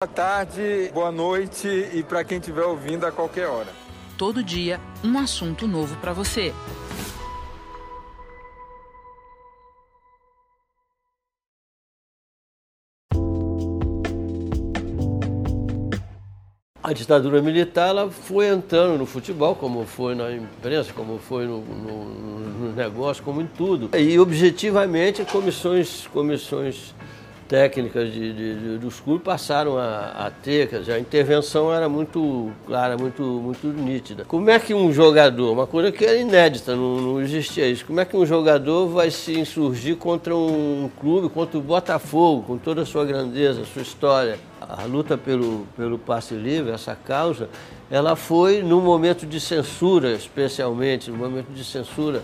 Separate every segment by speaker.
Speaker 1: Boa tarde, boa noite e para quem estiver ouvindo a qualquer hora.
Speaker 2: Todo dia, um assunto novo para você.
Speaker 3: A ditadura militar ela foi entrando no futebol, como foi na imprensa, como foi no, no, no negócio, como em tudo. E objetivamente comissões, comissões técnicas de, de, dos clubes passaram a, a ter, quer dizer, a intervenção era muito clara, muito, muito nítida. Como é que um jogador, uma coisa que era inédita, não, não existia isso, como é que um jogador vai se insurgir contra um clube, contra o Botafogo, com toda a sua grandeza, sua história? A luta pelo, pelo passe livre, essa causa, ela foi no momento de censura, especialmente, no momento de censura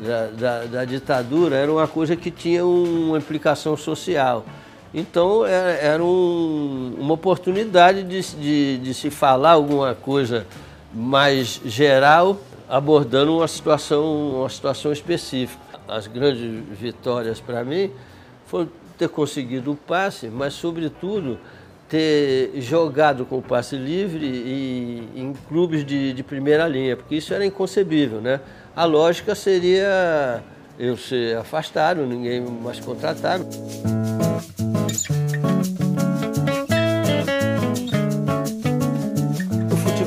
Speaker 3: da, da, da, ditadura era uma coisa que tinha uma implicação social. Então era, era um, uma oportunidade de, de, de, se falar alguma coisa mais geral, abordando uma situação, uma situação específica. As grandes vitórias para mim foram ter conseguido o passe, mas sobretudo ter jogado com o passe livre e, em clubes de, de primeira linha, porque isso era inconcebível, né? A lógica seria eu ser afastado, ninguém mais contratado.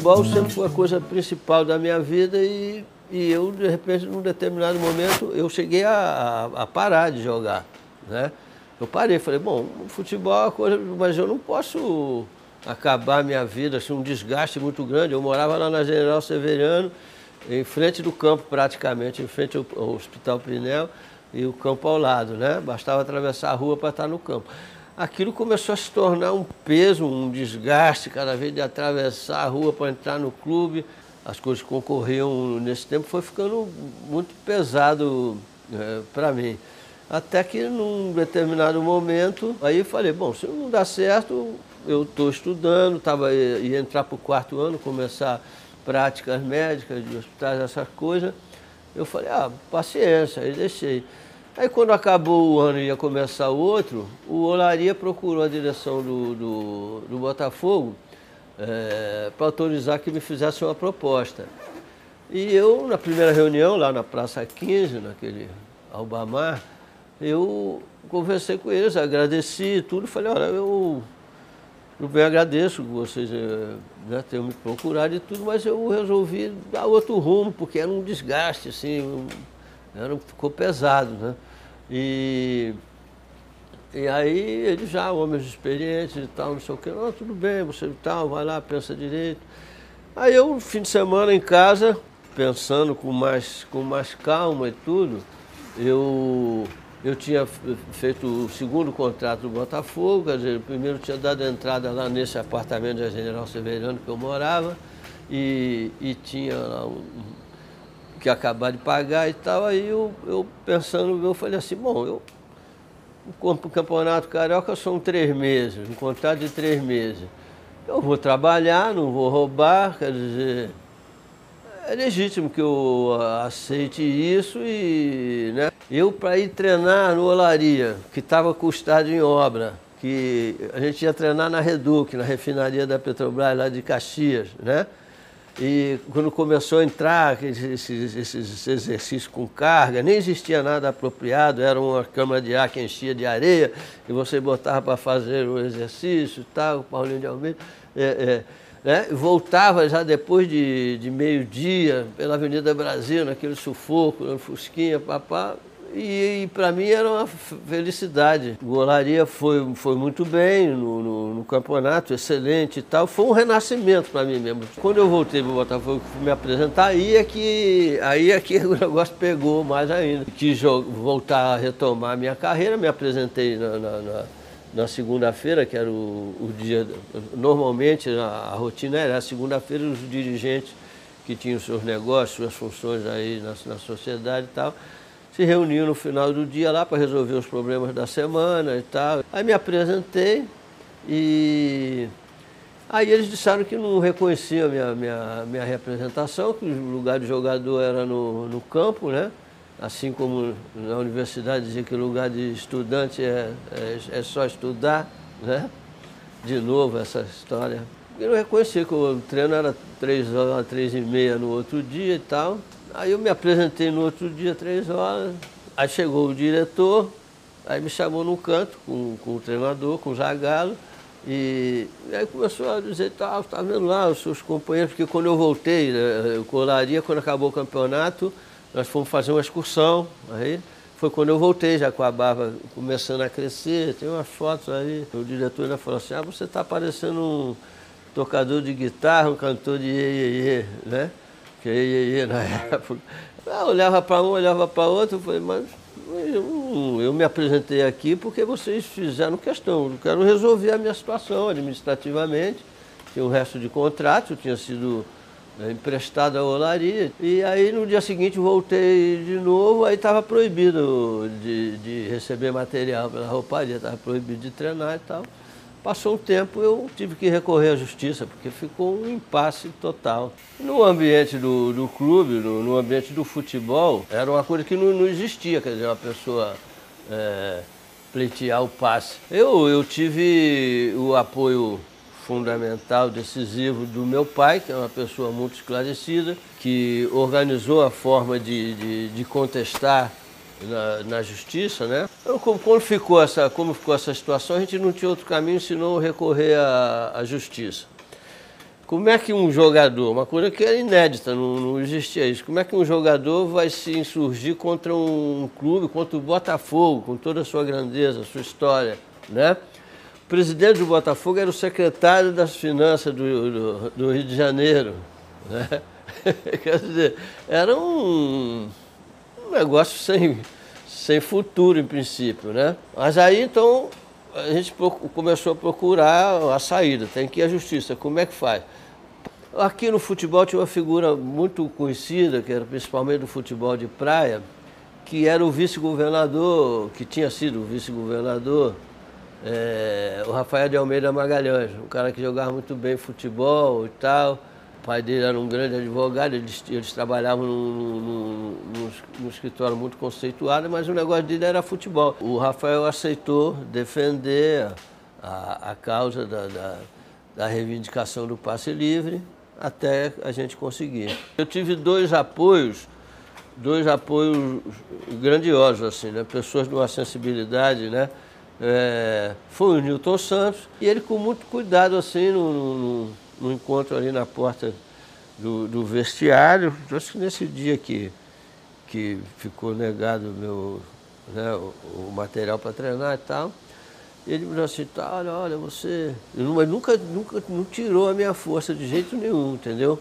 Speaker 3: Futebol sempre foi a coisa principal da minha vida e, e eu, de repente, num determinado momento, eu cheguei a, a, a parar de jogar, né? Eu parei, falei, bom, futebol é uma coisa, mas eu não posso acabar minha vida, assim, um desgaste muito grande. Eu morava lá na General Severiano, em frente do campo praticamente, em frente ao, ao Hospital Pinel e o campo ao lado, né? Bastava atravessar a rua para estar no campo. Aquilo começou a se tornar um peso, um desgaste, cada vez de atravessar a rua para entrar no clube. As coisas concorriam nesse tempo, foi ficando muito pesado é, para mim. Até que num determinado momento, aí falei, bom, se não dá certo, eu estou estudando, tava, ia entrar para o quarto ano, começar práticas médicas de hospitais, essas coisas. Eu falei, ah, paciência, aí deixei. Aí quando acabou o ano e ia começar o outro, o Olaria procurou a direção do, do, do Botafogo é, para autorizar que me fizesse uma proposta. E eu, na primeira reunião, lá na Praça 15, naquele Albamar, eu conversei com eles, agradeci tudo, falei, olha, eu eu bem agradeço vocês eh, né, terem me procurado e tudo, mas eu resolvi dar outro rumo, porque era um desgaste, assim, um, era, ficou pesado, né? E, e aí eles já, homens experientes e tal, não sei o quê, não, tudo bem, você tal, vai lá, pensa direito. Aí eu, fim de semana em casa, pensando com mais, com mais calma e tudo, eu eu tinha feito o segundo contrato do Botafogo, quer dizer, primeiro tinha dado entrada lá nesse apartamento da General Severiano que eu morava e, e tinha lá um, que acabar de pagar e tal. Aí eu, eu pensando, eu falei assim, bom, eu o campeonato carioca são três meses, um contrato de três meses. Eu vou trabalhar, não vou roubar, quer dizer, é legítimo que eu aceite isso e, né? Eu, para ir treinar no Olaria, que estava com o em obra, que a gente ia treinar na Reduc, na refinaria da Petrobras, lá de Caxias, né? E quando começou a entrar esses, esses exercícios com carga, nem existia nada apropriado, era uma câmara de ar que enchia de areia, e você botava para fazer o exercício tal, Paulinho de Almeida. É, é, né? Voltava já depois de, de meio-dia pela Avenida Brasil, naquele sufoco, no Fusquinha, papá, e, e para mim era uma felicidade. O Olaria foi, foi muito bem no, no, no, campeonato, excelente e tal. Foi um renascimento para mim mesmo. Quando eu voltei para o Botafogo me apresentar, aí é, que, aí é que o negócio pegou mais ainda. Quis voltar a retomar a minha carreira, me apresentei na, na, na na segunda-feira, que era o, o, dia. Normalmente a, a rotina era a segunda-feira, os dirigentes que tinham seus negócios, suas funções aí na, na sociedade e tal, se reuniam no final do dia lá para resolver os problemas da semana e tal. Aí me apresentei e aí eles disseram que não reconheciam a minha, minha, minha representação, que o lugar de jogador era no, no campo, né? Assim como na universidade dizia que o lugar de estudante é, é, é só estudar, né? de novo essa história. Eu reconheci que o treino era três horas, três e meia no outro dia e tal. Aí eu me apresentei no outro dia, três horas. Aí chegou o diretor, aí me chamou num canto com, com o treinador, com o Zagalo. E, e, aí começou a dizer, tá, tá vendo lá os seus companheiros, porque quando eu voltei, né, eu colaria, quando acabou o campeonato, nós fomos fazer uma excursão. Aí foi quando eu voltei, já com a barba começando a crescer, tem umas fotos aí. O diretor ainda falou assim, ah, você está parecendo um tocador de guitarra, um cantor de iê, iê, iê né? É iê na época. Eu olhava para um, olhava para outro, eu falei, mas eu, eu, me apresentei aqui porque vocês fizeram questão. Eu quero resolver a minha situação administrativamente. Tinha o resto de contrato, tinha sido né, emprestado à olaria. E aí no dia seguinte voltei de novo, aí estava proibido de, de receber material pela rouparia, estava proibido de treinar e tal. Passou um tempo, eu tive que recorrer à justiça, porque ficou um impasse total. No ambiente do, do clube, no, no, ambiente do futebol, era uma coisa que não, não existia, quer dizer, uma pessoa é, pleitear o passe. Eu, eu tive o apoio fundamental, decisivo do meu pai, que é uma pessoa muito esclarecida, que organizou a forma de, de, de contestar na, na, justiça, né? Então, como, ficou essa, como ficou essa situação, a gente não tinha outro caminho senão recorrer à, à justiça. Como é que um jogador, uma coisa que era inédita, não, não, existia isso, como é que um jogador vai se insurgir contra um clube, contra o Botafogo, com toda a sua grandeza, sua história, né? O presidente do Botafogo era o secretário das Finanças do, do, do Rio de Janeiro, né? Quer dizer, era um negócio sem, sem futuro, em princípio, né? Mas aí, então, a gente começou a procurar a saída, tem que ir à justiça, como é que faz? Aqui no futebol tinha uma figura muito conhecida, que era principalmente do futebol de praia, que era o vice-governador, que tinha sido o vice-governador, é, o Rafael de Almeida Magalhães, um cara que jogava muito bem futebol e tal. O pai dele era um grande advogado, eles, eles trabalhavam num, num, num, num, escritório muito conceituado, mas o negócio dele era futebol. O Rafael aceitou defender a, a causa da, da, da reivindicação do passe livre até a gente conseguir. Eu tive dois apoios, dois apoios grandiosos, assim, né? pessoas de uma sensibilidade, né? É, foi o Newton Santos e ele com muito cuidado assim no, no, no encontro ali na porta do, do, vestiário, acho que nesse dia que, que ficou negado meu, né, o, o, material para treinar e tal, ele me disse assim, tá, olha, olha, você. Mas nunca, nunca não tirou a minha força de jeito nenhum, entendeu?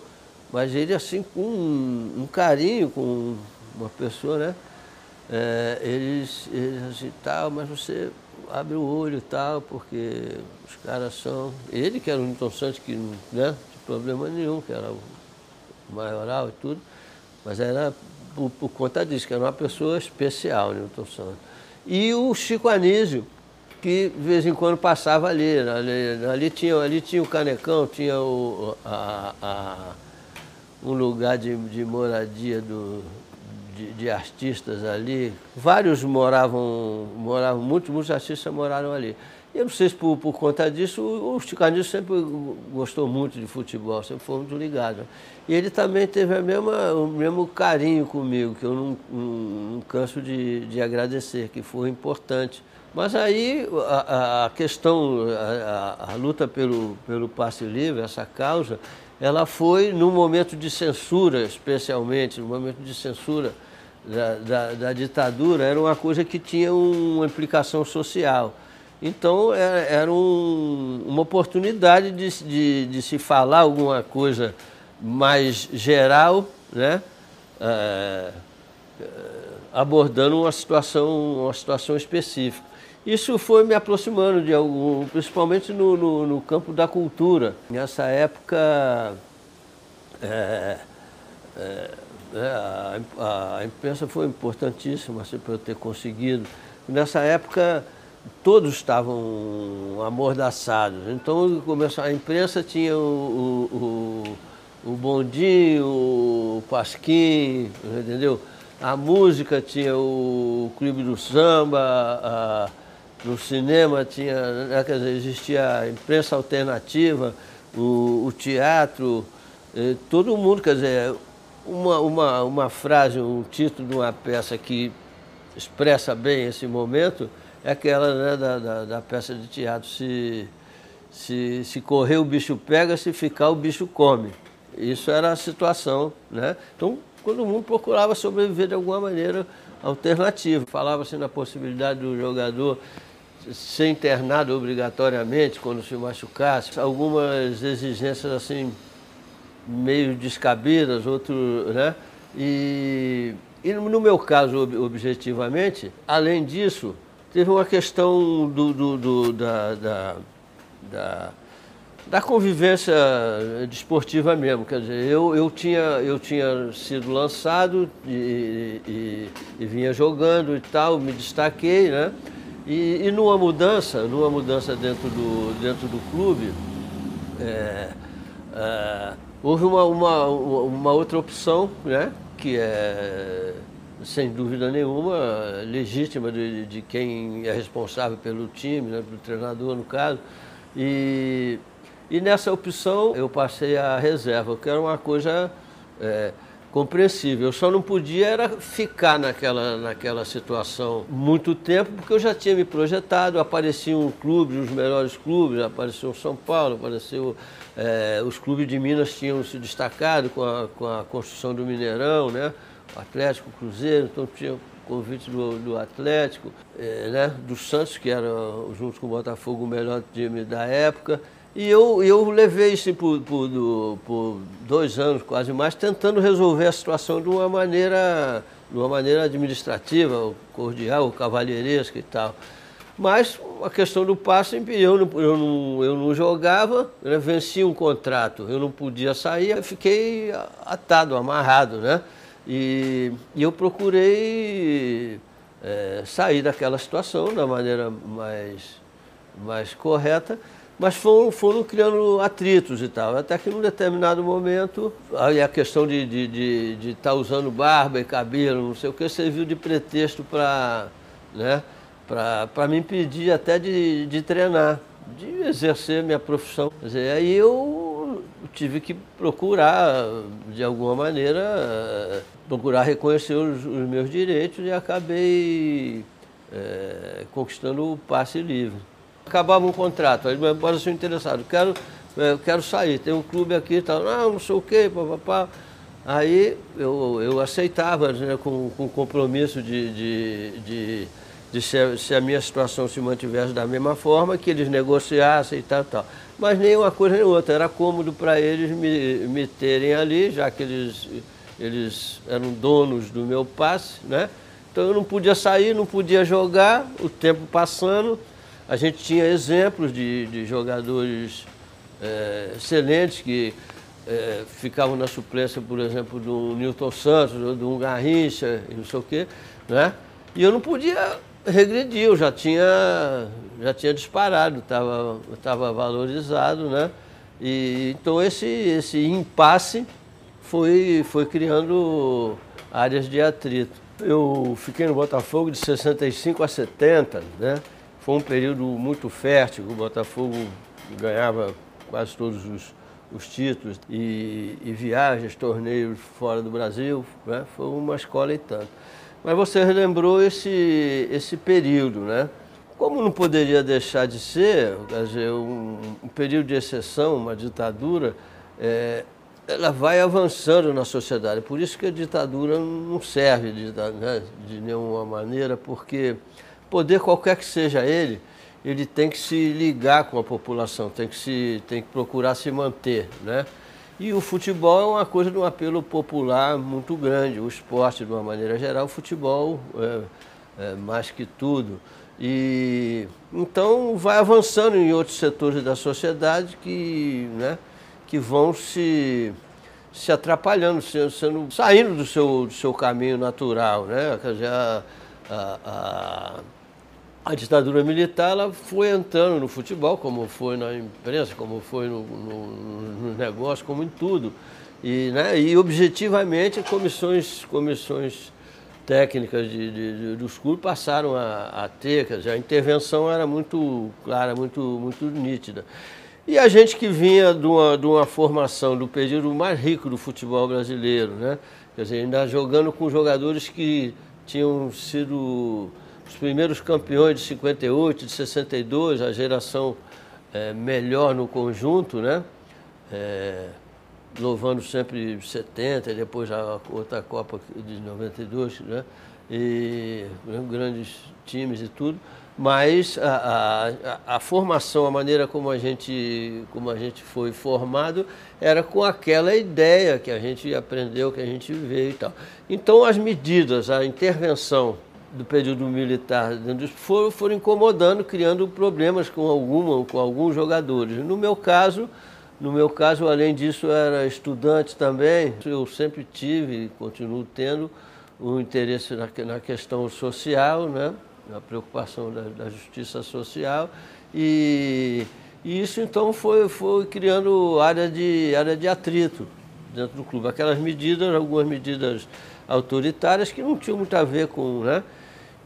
Speaker 3: Mas ele assim com um, um carinho com uma pessoa, né? É, eles, eles assim, tal, mas você abre o olho e tal, porque os caras são. Ele que era o Newton Santos, que não né, tinha problema nenhum, que era o maioral e tudo, mas era por, por conta disso, que era uma pessoa especial, Newton Santos. E o Chico Anísio, que de vez em quando passava ali. Ali, ali tinha, ali tinha o Canecão, tinha o, a, a, um lugar de, de moradia do, de, de, artistas ali. Vários moravam, moravam muitos, muitos artistas moraram ali. E eu não sei se por, por conta disso, o, o sempre gostou muito de futebol, sempre foi muito ligado. E ele também teve a mesma, o mesmo carinho comigo, que eu não, não, não canso de, de agradecer, que foi importante. Mas aí a, a questão, a, a, luta pelo, pelo passe livre, essa causa, ela foi no momento de censura, especialmente, no momento de censura da, da, da ditadura, era uma coisa que tinha uma implicação social. Então era, era um, uma oportunidade de, de, de, se falar alguma coisa mais geral, né? É, abordando uma situação, uma situação específica. Isso foi me aproximando de algum, principalmente no, no, no campo da cultura. Nessa época, é, é, é a, a, imprensa foi importantíssima assim, para eu ter conseguido. Nessa época, todos estavam amordaçados. Então, começou, a imprensa tinha o, o, o, o Bondinho, o Pasquim, entendeu? A música tinha o Clube do Samba, a, no cinema tinha, né, quer dizer, existia a imprensa alternativa, o, o teatro, eh, todo mundo, quer dizer, uma, uma, uma frase, um título de uma peça que expressa bem esse momento é aquela né, da, da, da, peça de teatro, se, se, se correr o bicho pega, se ficar o bicho come. Isso era a situação, né? Então, todo mundo procurava sobreviver de alguma maneira alternativa. Falava-se na possibilidade do jogador ser internado obrigatoriamente quando se machucasse, algumas exigências assim meio descabidas, outros, né? E, e no meu caso, objetivamente, além disso, teve uma questão do, do, do da, da, da, da, convivência desportiva mesmo. Quer dizer, eu, eu, tinha, eu tinha sido lançado e, e, e vinha jogando e tal, me destaquei, né? E, e numa mudança, numa mudança dentro do, dentro do clube, é, é, houve uma, uma, uma outra opção, né, que é, sem dúvida nenhuma, legítima de, de quem é responsável pelo time, né, pelo treinador no caso. E, e nessa opção eu passei a reserva, que era uma coisa é, compreensível. Eu só não podia era ficar naquela, naquela situação muito tempo, porque eu já tinha me projetado, apareciam um clube, os melhores clubes, apareceu o São Paulo, apareceu é, os clubes de Minas tinham se destacado com a, com a construção do Mineirão, né? Atlético, Cruzeiro, então tinha convite do, do Atlético, é, né? do Santos, que era, junto com o Botafogo, o melhor time da época. E eu, eu levei isso por, por, por, dois anos, quase mais, tentando resolver a situação de uma maneira, de uma maneira administrativa, cordial, cavalheiresca e tal. Mas a questão do passe, eu não, eu não, eu não jogava, né? venci um contrato, eu não podia sair, eu fiquei atado, amarrado, né? E, e eu procurei é, sair daquela situação da maneira mais, mais correta mas foram, foram criando atritos e tal. Até que num determinado momento, aí a questão de estar de, de, de tá usando barba e cabelo, não sei o que, serviu de pretexto para né, me impedir até de, de treinar, de exercer minha profissão. Quer dizer, aí eu tive que procurar, de alguma maneira, procurar reconhecer os, os meus direitos e acabei é, conquistando o passe livre acabava um contrato, aí embora ser interessado, quero, eu quero sair, tem um clube aqui e tal, não, não sei o quê, papapá. Aí eu, eu aceitava, né, com, com compromisso de, de, de, de se, se, a minha situação se mantivesse da mesma forma, que eles negociassem e tal, tal. Mas nem uma coisa nem outra, era cômodo para eles me, me terem ali, já que eles, eles eram donos do meu passe, né? Então eu não podia sair, não podia jogar, o tempo passando, a gente tinha exemplos de, de jogadores é, excelentes que é, ficavam na suplência, por exemplo, do Newton Santos, um Garrincha, e não sei o quê, né? E eu não podia regredir, eu já tinha, já tinha disparado, estava tava valorizado, né? E, então esse, esse impasse foi, foi criando áreas de atrito. Eu fiquei no Botafogo de 65 a 70, né? Foi um período muito fértil, o Botafogo ganhava quase todos os, os títulos e, e, viagens, torneios fora do Brasil, né? foi uma escola e tanto. Mas você relembrou esse, esse período, né? Como não poderia deixar de ser, quer dizer, um, um período de exceção, uma ditadura, é, ela vai avançando na sociedade. Por isso que a ditadura não serve de, né, de nenhuma maneira, porque poder qualquer que seja ele, ele tem que se ligar com a população, tem que, se, tem que procurar se manter, né? E o futebol é uma coisa de um apelo popular muito grande, o esporte de uma maneira geral, o futebol é, é mais que tudo. E então vai avançando em outros setores da sociedade que, né, que vão se, se atrapalhando, sendo, saindo do seu, do seu caminho natural, né? Quer dizer, a, a, a a ditadura militar ela foi entrando no futebol, como foi na imprensa, como foi no, no, no negócio, como em tudo. E, né, e objetivamente comissões, comissões técnicas de, de, de, dos clubes passaram a, a ter, quer dizer, a intervenção era muito clara, muito, muito nítida. E a gente que vinha de uma, de uma formação do período mais rico do futebol brasileiro, né? Quer dizer, ainda jogando com jogadores que tinham sido os primeiros campeões de 58, de 62, a geração é, melhor no conjunto, né? É, louvando sempre 70 e depois a outra Copa de 92, né? E né, grandes times e tudo. Mas a, a, a, formação, a maneira como a, gente, como a gente foi formado, era com aquela ideia que a gente aprendeu, que a gente veio e tal. Então as medidas, a intervenção do período militar foram, foram incomodando, criando problemas com alguma, com alguns jogadores. No meu caso, no meu caso, além disso, eu era estudante também. Eu sempre tive, continuo tendo, um interesse na, na questão social, né? na preocupação da, da justiça social. E, e, isso então foi, foi criando área de, área de atrito dentro do clube. Aquelas medidas, algumas medidas autoritárias que não tinham muito a ver com. Né?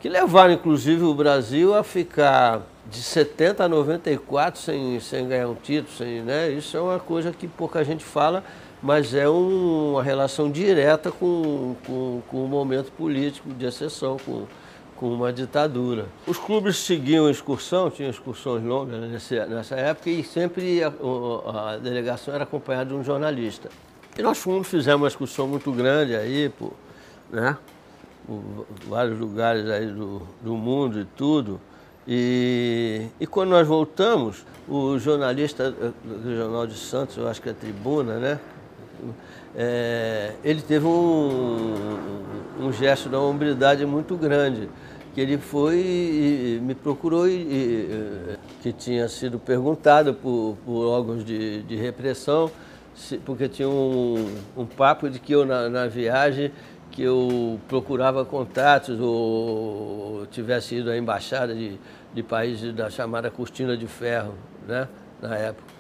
Speaker 3: Que levaram inclusive o Brasil a ficar de 70 a 94 sem, sem ganhar um título, sem, né? Isso é uma coisa que pouca gente fala, mas é um, uma relação direta com, com, com um momento político de exceção, com, com uma ditadura. Os clubes seguiam excursão, tinham excursões longas nessa, época e sempre a, a, delegação era acompanhada de um jornalista. E nós fomos, fizemos uma excursão muito grande aí, por, né? Vários lugares aí do, do mundo e tudo. E, e quando nós voltamos, o jornalista do Jornal de Santos, eu acho que é Tribuna, né? É, ele teve um, um gesto da hombridade muito grande, que ele foi e me procurou e, e que tinha sido perguntado por, por órgãos de, de repressão, porque tinha um, um papo de que eu na, na viagem que eu procurava contatos ou tivesse ido à embaixada de, de países da chamada Cortina de Ferro, né, na época.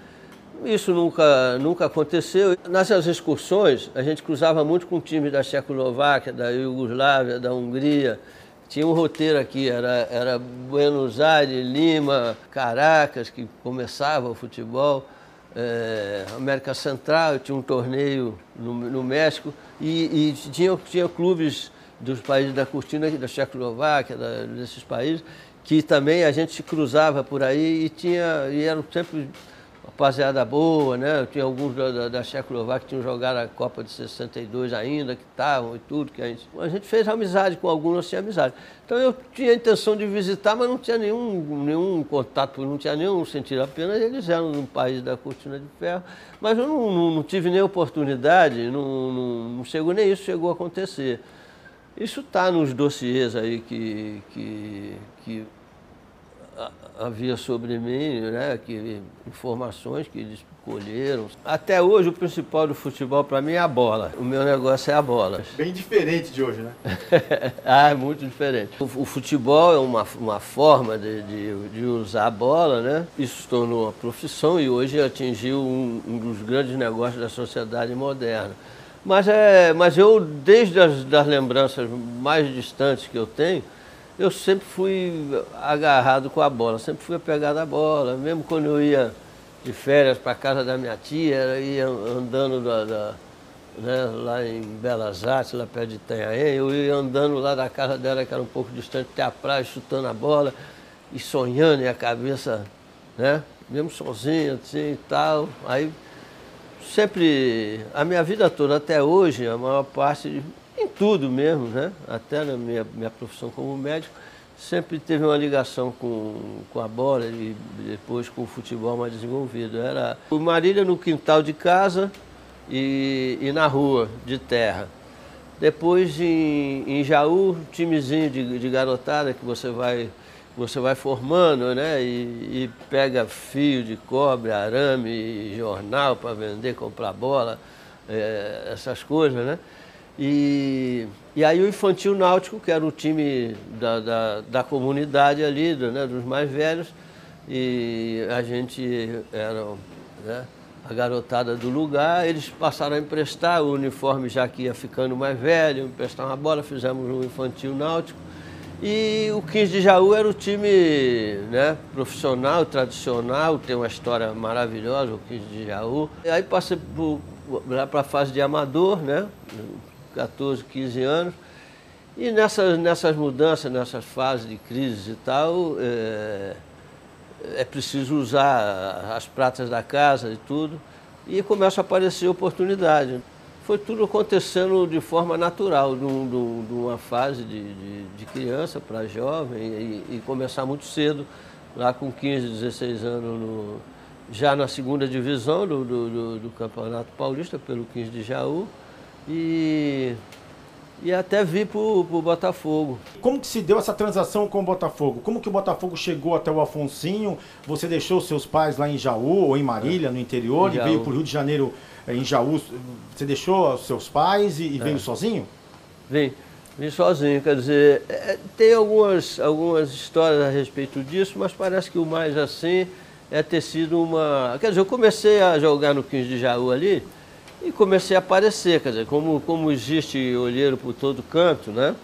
Speaker 3: Isso nunca, nunca aconteceu. Nessas excursões, a gente cruzava muito com times da Tchecoslováquia, da Iugoslávia, da Hungria. Tinha um roteiro aqui, era, era Buenos Aires, Lima, Caracas, que começava o futebol é, América Central, tinha um torneio no, no México e, e, tinha, tinha clubes dos países da cortina, da Tchecoslováquia, da, desses países, que também a gente cruzava por aí e tinha e eram sempre rapaziada boa, né? Tinha alguns da, da, da Tchecoslováquia que tinham jogado a Copa de 62 ainda, que estavam e tudo, que a gente, a gente fez amizade com alguns, tinha amizade. Então eu tinha a intenção de visitar, mas não tinha nenhum, nenhum contato, não tinha nenhum sentido, apenas eles eram num país da cortina de ferro, mas eu não, não, não tive nem oportunidade, não, não, não chegou nem isso chegou a acontecer. Isso está nos dossiês aí que, que, que havia sobre mim, né, que, informações que eles colheram. Até hoje o principal do futebol para mim é a bola. O meu negócio é a bola.
Speaker 4: Bem diferente de hoje, né?
Speaker 3: ah, é muito diferente. O, o, futebol é uma, uma forma de, de, de, usar a bola, né? Isso se tornou uma profissão e hoje atingiu um, um dos grandes negócios da sociedade moderna. Mas, é, mas eu, desde as das lembranças mais distantes que eu tenho, eu sempre fui agarrado com a bola, sempre fui apegado à bola. Mesmo quando eu ia de férias para casa da minha tia, ia andando da, da, né, lá em Belas Artes, lá perto de Itanhaém, eu ia andando lá da casa dela, que era um pouco distante, até a praia, chutando a bola e sonhando, e a cabeça, né, mesmo sozinho assim e tal. Aí sempre, a minha vida toda até hoje, a maior parte em tudo mesmo, né? Até na minha, minha profissão como médico, sempre teve uma ligação com, com a bola e depois com o futebol mais desenvolvido. Era o Marília no quintal de casa e, e na rua, de terra. Depois em, em Jaú, timezinho de, de garotada que você vai, você vai formando, né? E, e pega fio de cobre, arame, jornal para vender, comprar bola, é, essas coisas, né? E, e aí o Infantil Náutico, que era o time da, da, da comunidade ali, do, né, dos mais velhos, e a gente era né, a garotada do lugar, eles passaram a emprestar o uniforme já que ia ficando mais velho, emprestar uma bola, fizemos um infantil náutico. E o 15 de Jaú era o time né, profissional, tradicional, tem uma história maravilhosa, o 15 de Jaú. E aí passei para a fase de amador, né, 14, 15 anos. E nessas, nessas mudanças, nessas fases de crise e tal, é, é preciso usar as pratas da casa e tudo, e começa a aparecer oportunidade. Foi tudo acontecendo de forma natural, de, um, de uma fase de, de, de criança para jovem, e, e, começar muito cedo, lá com 15, 16 anos, no, já na segunda divisão do, do, do Campeonato Paulista, pelo 15 de Jaú. E e até vir para o Botafogo.
Speaker 4: Como que se deu essa transação com o Botafogo? Como que o Botafogo chegou até o Afonsinho? Você deixou seus pais lá em Jaú ou em Marília, no interior, e veio para o Rio de Janeiro eh, em Jaú. Você deixou seus pais e, e é. veio sozinho?
Speaker 3: Vim, vim sozinho. Quer dizer, é, tem algumas, algumas histórias a respeito disso, mas parece que o mais assim é ter sido uma... Quer dizer, eu comecei a jogar no 15 de Jaú ali, e comecei a aparecer, quer dizer, como, como existe olheiro por todo canto, né?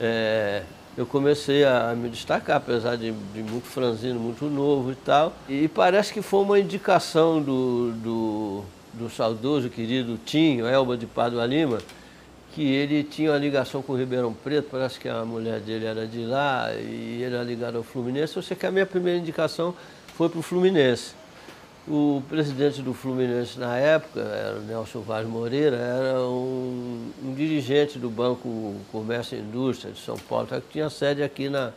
Speaker 3: É, eu comecei a me destacar, apesar de, de, muito franzino, muito novo e tal. E parece que foi uma indicação do, do, do saudoso, querido Tinho, Elba de Padua Lima, que ele tinha uma ligação com o Ribeirão Preto, parece que a mulher dele era de lá e ele era ligado ao Fluminense. Eu sei que a minha primeira indicação foi para o Fluminense. O presidente do Fluminense na época, era Nelson Vaz Moreira, era um, um, dirigente do Banco Comércio e Indústria de São Paulo, que tinha sede aqui na,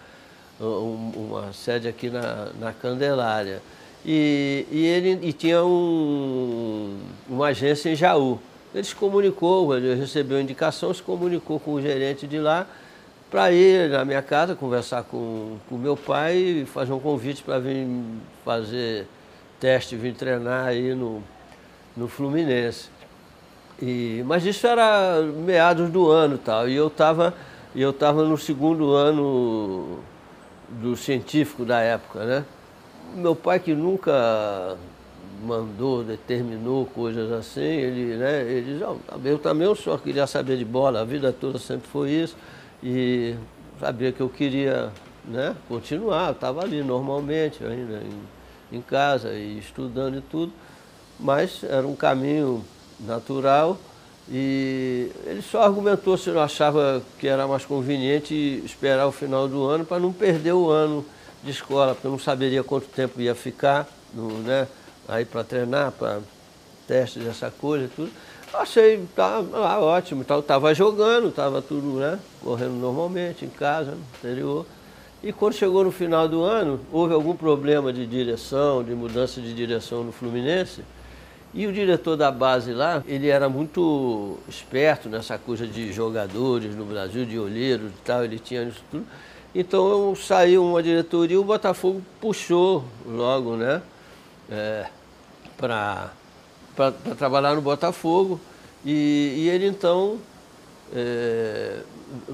Speaker 3: um, uma sede aqui na, na Candelária. E, e ele e tinha um, uma agência em Jaú. Ele se comunicou, ele recebeu indicação, se comunicou com o gerente de lá para ir na minha casa conversar com o meu pai e fazer um convite para vir fazer teste, vim treinar aí no, no Fluminense. E, mas isso era meados do ano tal, e eu estava eu tava no segundo ano do científico da época, né? Meu pai que nunca mandou, determinou coisas assim, ele, né, ele diz, oh, eu também eu só queria saber de bola, a vida toda sempre foi isso, e sabia que eu queria né, continuar, estava ali normalmente ainda, em casa e estudando e tudo, mas era um caminho natural e ele só argumentou se eu achava que era mais conveniente esperar o final do ano para não perder o ano de escola, porque eu não saberia quanto tempo ia ficar no, né, aí para treinar, para testes dessa coisa e tudo. Eu achei tá, ah, ótimo, estava jogando, estava tudo né, correndo normalmente em casa, no interior. E quando chegou no final do ano, houve algum problema de direção, de mudança de direção no Fluminense. E o diretor da base lá, ele era muito esperto nessa coisa de jogadores no Brasil, de olheiros e tal, ele tinha isso tudo. Então saiu uma diretoria o Botafogo puxou logo, né, é, para trabalhar no Botafogo. E, e ele então é,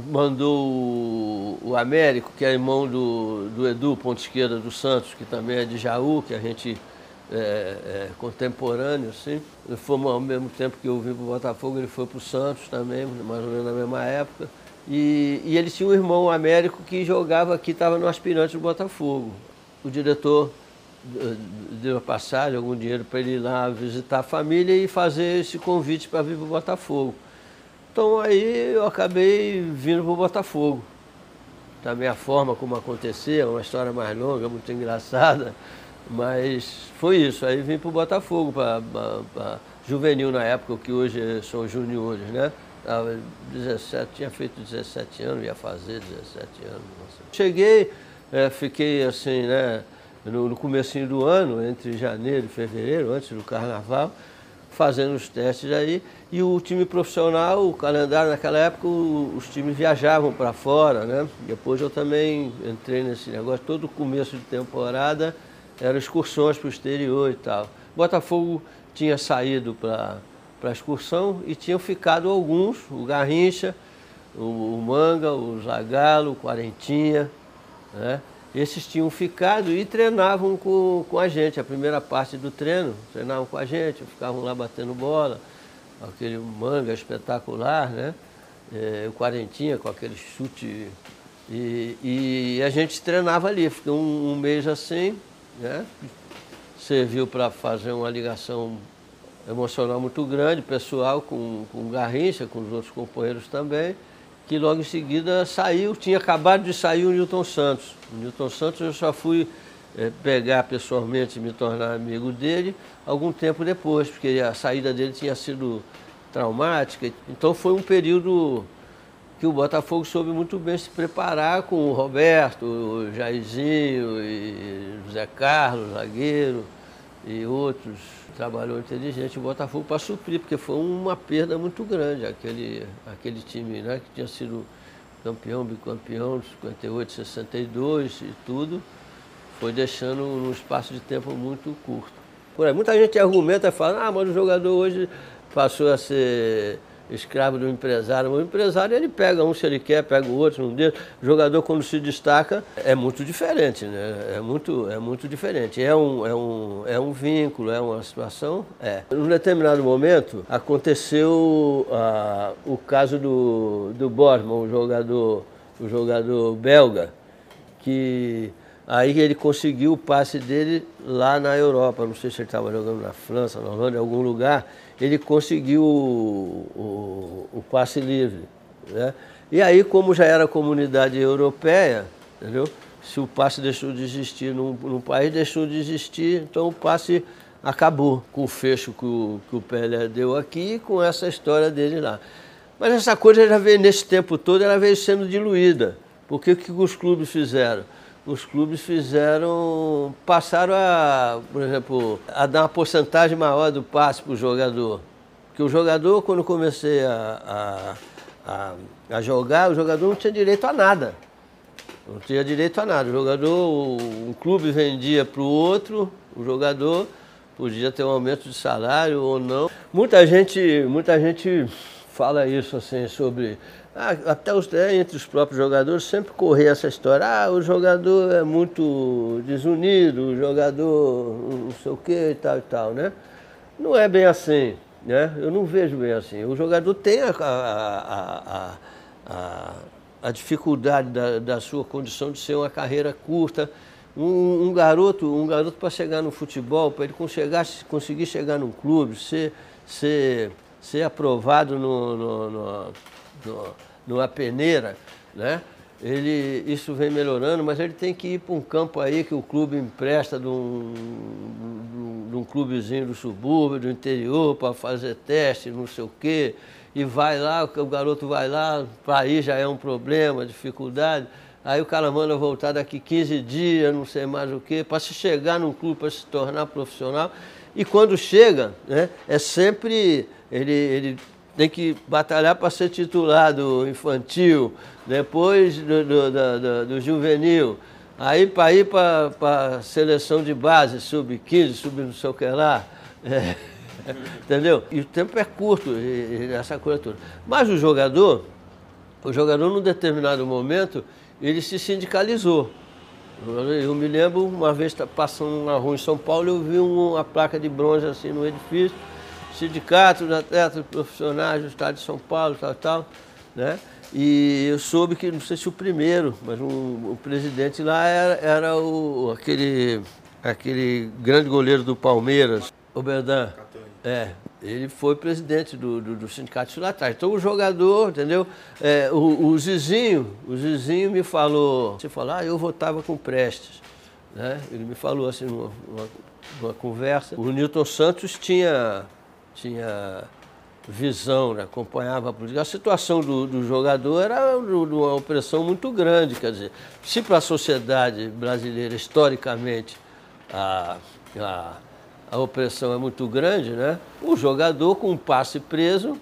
Speaker 3: mandou o, o, Américo, que é irmão do, do Edu, ponto esquerda do Santos, que também é de Jaú, que a gente é, é contemporâneo, assim. Fomos ao mesmo tempo que eu vim para o Botafogo, ele foi para o Santos também, mais ou menos na mesma época. E, e ele tinha um irmão Américo que jogava aqui, estava no aspirante do Botafogo. O diretor deu a passagem, algum dinheiro para ele ir lá visitar a família e fazer esse convite para vir para o Botafogo. Então aí eu acabei vindo para o Botafogo. Também a forma como aconteceu, uma história mais longa, muito engraçada, mas foi isso. Aí vim para o Botafogo, para juvenil na época, que hoje são juniores, né? Tava 17, tinha feito 17 anos, ia fazer 17 anos. Cheguei, é, fiquei assim, né, no, no comecinho do ano, entre janeiro e fevereiro, antes do carnaval, fazendo os testes aí. E o time profissional, o calendário naquela época, os times viajavam para fora, né? Depois eu também entrei nesse negócio, todo começo de temporada eram excursões para o exterior e tal. Botafogo tinha saído para a excursão e tinham ficado alguns, o Garrincha, o, o Manga, o Zagalo, o Quarentinha, né? esses tinham ficado e treinavam com, com a gente. A primeira parte do treino, treinavam com a gente, ficavam lá batendo bola, aquele manga espetacular, né? É, o quarentinha com aquele chute. E, e a gente treinava ali, ficou um, um mês assim, né? Serviu para fazer uma ligação emocional muito grande, pessoal, com, com Garrincha, com os outros companheiros também que logo em seguida saiu, tinha acabado de sair o Newton Santos. O Newton Santos eu só fui é, pegar pessoalmente e me tornar amigo dele algum tempo depois, porque a saída dele tinha sido traumática. Então foi um período que o Botafogo soube muito bem se preparar com o Roberto, o Jairzinho, e José Carlos, zagueiro e outros. Trabalhou inteligente. O Botafogo para suprir, porque foi uma perda muito grande aquele, aquele time né, que tinha sido campeão, bicampeão de 58, 62 e tudo, foi deixando num espaço de tempo muito curto. Por aí, muita gente argumenta e fala, ah, mas o jogador hoje passou a ser escravo do empresário. O empresário ele pega um se ele quer, pega o outro, um deles. O jogador quando se destaca é muito diferente, né? É muito, é muito diferente. É um, é, um, é um vínculo, é uma situação. É. Num determinado momento aconteceu ah, o caso do, do Bosman, o jogador, o jogador belga, que Aí ele conseguiu o passe dele lá na Europa. Não sei se ele estava jogando na França, na Holanda, em algum lugar ele conseguiu o, o, o passe livre. Né? E aí, como já era comunidade europeia, entendeu? se o passe deixou de existir num, num, país, deixou de existir, então o passe acabou com o fecho que o, que o Pelé deu aqui e com essa história dele lá. Mas essa coisa já veio, nesse tempo todo, ela veio sendo diluída. Porque o que os clubes fizeram? Os clubes fizeram, passaram a, por exemplo, a dar uma porcentagem maior do passe para o jogador. Porque o jogador, quando comecei a, a, a, a, jogar, o jogador não tinha direito a nada. Não tinha direito a nada. O jogador, um clube vendia para o outro, o jogador podia ter um aumento de salário ou não. Muita gente, muita gente fala isso assim sobre até os, é, entre os próprios jogadores sempre corria essa história, ah, o jogador é muito desunido, o jogador não sei o que e tal e tal, né? Não é bem assim, né? Eu não vejo bem assim. O jogador tem a, a, a, a dificuldade da, da, sua condição de ser uma carreira curta. Um, um garoto, um garoto para chegar no futebol, para ele chegar, conseguir chegar num clube, ser, ser, ser aprovado no, no, no no, numa peneira, né? Ele, isso vem melhorando, mas ele tem que ir para um campo aí que o clube empresta de um, de um clubezinho do subúrbio, do interior, para fazer teste, não sei o quê. E vai lá, o garoto vai lá, para ir já é um problema, dificuldade. Aí o cara manda voltar daqui 15 dias, não sei mais o quê, para se chegar num clube, para se tornar profissional. E quando chega, né, é sempre. Ele, ele tem que batalhar para ser titular do infantil, depois do, do, do, do juvenil, aí para ir para a seleção de base, sub-15, sub não sei o que lá. É, entendeu? E o tempo é curto, e, e essa coisa toda. Mas o jogador, o jogador num determinado momento, ele se sindicalizou. Eu me lembro, uma vez passando na rua em São Paulo, eu vi uma placa de bronze assim no edifício, sindicato dos atletas profissionais do estado de São Paulo, tal, tal, né? E eu soube que, não sei se o primeiro, mas um, o presidente lá era, era o, aquele, aquele grande goleiro do Palmeiras, o Berdan. É, ele foi presidente do, do, do sindicato lá atrás. Então o jogador, entendeu? É, o, o Zizinho, o Zizinho me falou, você falou, ah, eu votava com Prestes. Né? Ele me falou assim, numa, numa, numa conversa. O Newton Santos tinha tinha visão, né? acompanhava a política. A situação do, do jogador era uma opressão muito grande. Quer dizer, se para a sociedade brasileira, historicamente, a, a, a opressão é muito grande, né? o jogador com um passe preso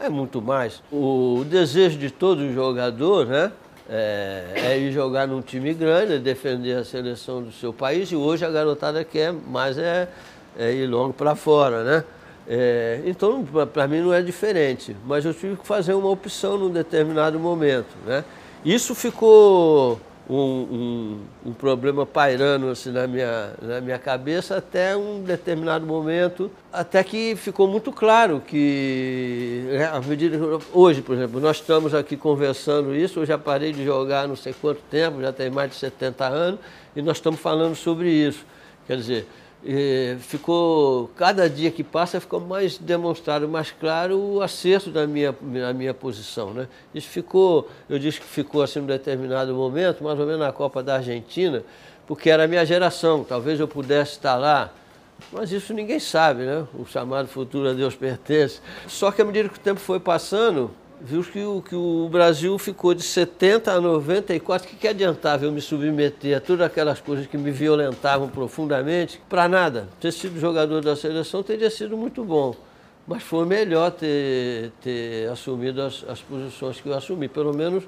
Speaker 3: é muito mais. O, desejo de todo jogador né? É, é, ir jogar num time grande, é defender a seleção do seu país, e hoje a garotada quer mais é, é ir longo para fora, né? É, então, para mim não é diferente, mas eu tive que fazer uma opção num determinado momento. Né? Isso ficou um, um, um, problema pairando assim, na, minha, na minha cabeça até um determinado momento, até que ficou muito claro que, né, à medida hoje, por exemplo, nós estamos aqui conversando isso, eu já parei de jogar não sei quanto tempo, já tem mais de 70 anos, e nós estamos falando sobre isso. Quer dizer, ficou cada dia que passa ficou mais demonstrado, mais claro o acerto da minha, da minha posição. Né? Isso ficou, eu disse que ficou assim num determinado momento, mais ou menos na Copa da Argentina, porque era a minha geração, talvez eu pudesse estar lá, mas isso ninguém sabe, né? O chamado futuro a Deus pertence. Só que à medida que o tempo foi passando, viu que o, que o Brasil ficou de 70 a 94. O que, que adiantava eu me submeter a todas aquelas coisas que me violentavam profundamente? Para nada. Ter sido jogador da seleção teria sido muito bom. Mas foi melhor ter, ter assumido as, as posições que eu assumi. Pelo menos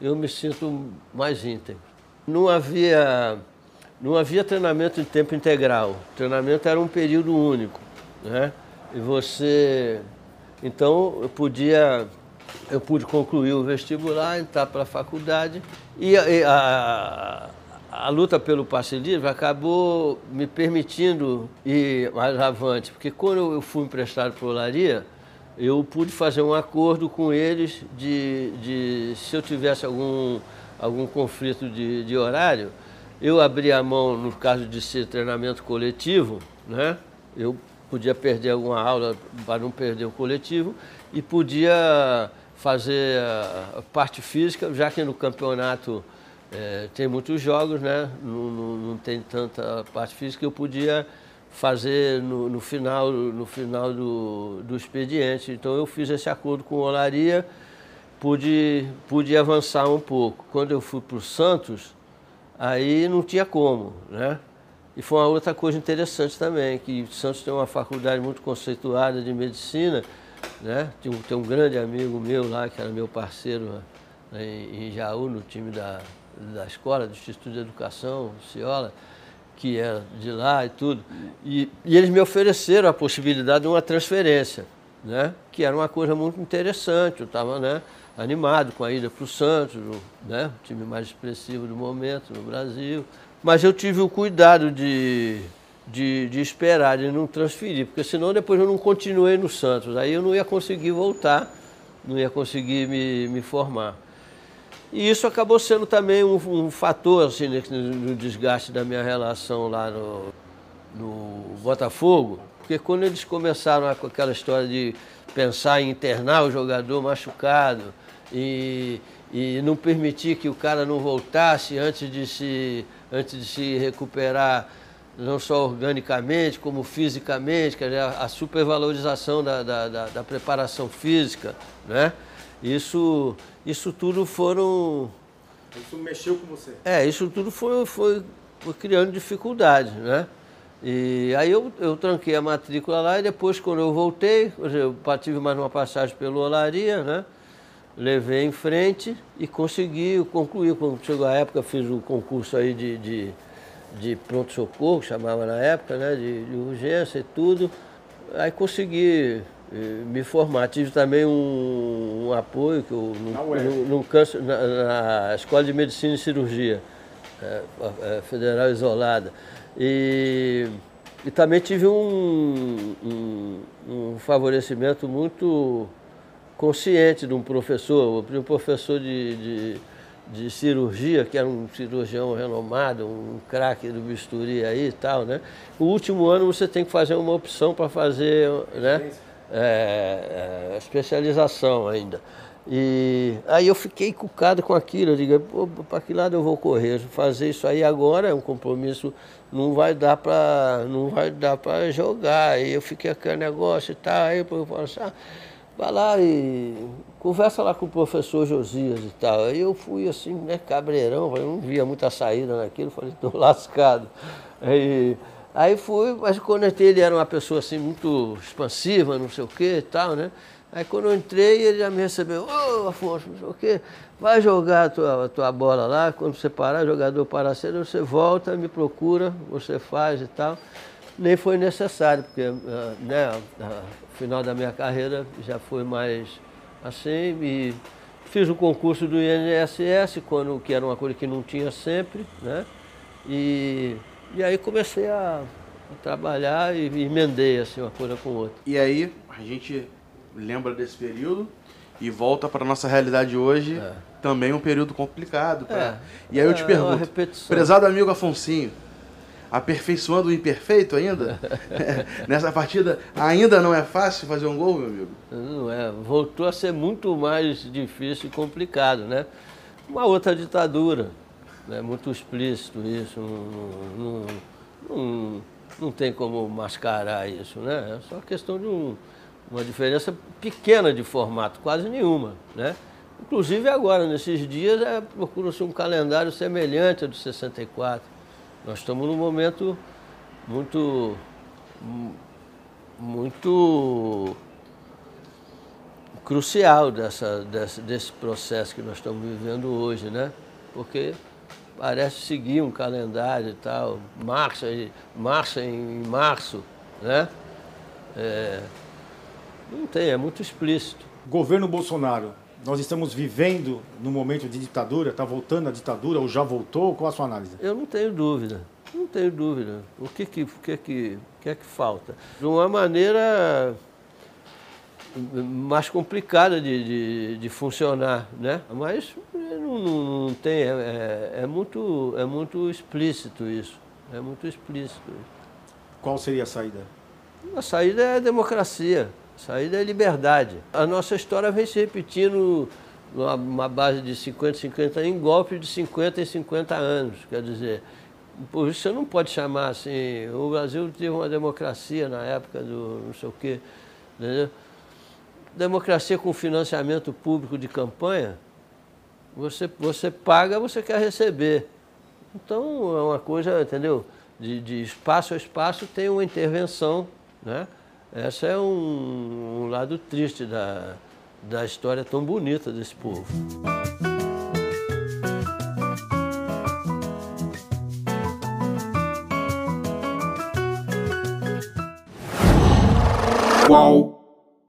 Speaker 3: eu me sinto mais íntegro. Não havia, não havia treinamento em tempo integral. O treinamento era um período único. Né? E você. Então eu podia eu pude concluir o vestibular, entrar para a faculdade e a, a, a, luta pelo passe livre acabou me permitindo ir mais avante, porque quando eu fui emprestado para a Olaria, eu pude fazer um acordo com eles de, de se eu tivesse algum, algum conflito de, de horário, eu abria a mão no caso de ser treinamento coletivo, né? eu podia perder alguma aula para não perder o coletivo e podia fazer a parte física, já que no campeonato é, tem muitos jogos, né? Não, não, não, tem tanta parte física, eu podia fazer no, no final, no final do, do expediente. Então eu fiz esse acordo com o Olaria, pude, pude avançar um pouco. Quando eu fui para o Santos, aí não tinha como, né? E foi uma outra coisa interessante também, que Santos tem uma faculdade muito conceituada de medicina, né? Tem, um, tem um grande amigo meu lá, que era meu parceiro né, em, Jaú, no time da, da escola, do Instituto de Educação, Ciola, que era de lá e tudo. E, e eles me ofereceram a possibilidade de uma transferência, né? que era uma coisa muito interessante. Eu estava né, animado com a ida para o Santos, né, o time mais expressivo do momento no Brasil. Mas eu tive o cuidado de de, de esperar, de não transferir, porque senão depois eu não continuei no Santos, aí eu não ia conseguir voltar, não ia conseguir me, me formar. E isso acabou sendo também um, um fator assim, no desgaste da minha relação lá no, no Botafogo, porque quando eles começaram com aquela história de pensar em internar o jogador machucado e, e não permitir que o cara não voltasse antes de se, antes de se recuperar não só organicamente, como fisicamente, quer dizer, a supervalorização da, da, da, da preparação física, né? Isso, isso tudo foram...
Speaker 4: Isso mexeu com você?
Speaker 3: É, isso tudo foi, foi, foi criando dificuldade, né? E aí eu, eu tranquei a matrícula lá e depois quando eu voltei, eu tive mais uma passagem pelo Olaria, né? Levei em frente e consegui concluir. Quando chegou a época, fiz o concurso aí de, de de pronto-socorro, chamava na época, né, de, de, urgência e tudo. Aí consegui eh, me formar. Tive também um, um apoio que eu no, no, na, na, Escola de Medicina e Cirurgia é, é, Federal Isolada. E, e também tive um, um, um favorecimento muito consciente de um professor, um professor de, de de cirurgia, que era um cirurgião renomado, um craque do bisturi aí e tal, né? O último ano você tem que fazer uma opção para fazer né? É, é, especialização ainda. E aí eu fiquei cucado com aquilo, eu digo, para que lado eu vou correr? Fazer isso aí agora é um compromisso, não vai dar para não vai dar para jogar. Aí eu fiquei aquele negócio e tal, aí eu falo assim, ah, vai lá e conversa lá com o professor Josias e tal. Aí eu fui assim, né, cabreirão, eu não via muita saída naquilo, falei, estou lascado. Aí, aí fui, mas quando eu entrei ele era uma pessoa assim muito expansiva, não sei o que e tal, né? Aí quando eu entrei, ele já me recebeu, ô oh, Afonso, não sei o quê, vai jogar a tua, a tua bola lá, quando você parar, jogador parar cedo, você volta, me procura, você faz e tal. Nem foi necessário, porque ah, né, final da minha carreira já foi mais assim e, Fiz o concurso do INSS, quando, que era uma coisa que não tinha sempre, né? E, e aí comecei a, a trabalhar e emendei assim, uma coisa com outra.
Speaker 5: E aí a gente lembra desse período e volta para nossa realidade hoje, é. também um período complicado. Pra... É. E aí eu te é, pergunto, prezado amigo Afonsinho, aperfeiçoando o imperfeito ainda? Nessa partida ainda não é fácil fazer um gol, meu amigo?
Speaker 3: Não é, voltou a ser muito mais difícil e complicado, né? Uma outra ditadura, né? muito explícito isso, não, não, não, não tem como mascarar isso, né? É só questão de um, uma diferença pequena de formato, quase nenhuma, né? Inclusive agora, nesses dias, é, procura-se um calendário semelhante ao de 64. Nós estamos num momento muito, muito crucial dessa, desse, desse processo que nós estamos vivendo hoje, né? Porque parece seguir um calendário e tal, marcha, marcha em março, né? É, não tem, é muito explícito.
Speaker 4: Governo Bolsonaro, nós estamos vivendo no momento de ditadura, está voltando a ditadura ou já voltou? Qual a sua análise?
Speaker 3: Eu não tenho dúvida, não tenho dúvida. O que que, que, que, que é que falta? De uma maneira mais complicada de, de, de funcionar, né? Mas não, não, não tem, é, é, é, muito, é muito explícito isso, é muito explícito.
Speaker 4: Qual seria a saída?
Speaker 3: A saída é a democracia. Saída é liberdade. A nossa história vem se repetindo numa base de 50, 50 em golpe de 50 em 50 anos. Quer dizer, por isso você não pode chamar assim, o Brasil teve uma democracia na época do não sei o quê, entendeu? Democracia com financiamento público de campanha, você, você paga, você quer receber. Então é uma coisa, entendeu? De, de espaço a espaço tem uma intervenção, né? Esse é um, um lado triste da, da história tão bonita desse povo.
Speaker 6: Qual?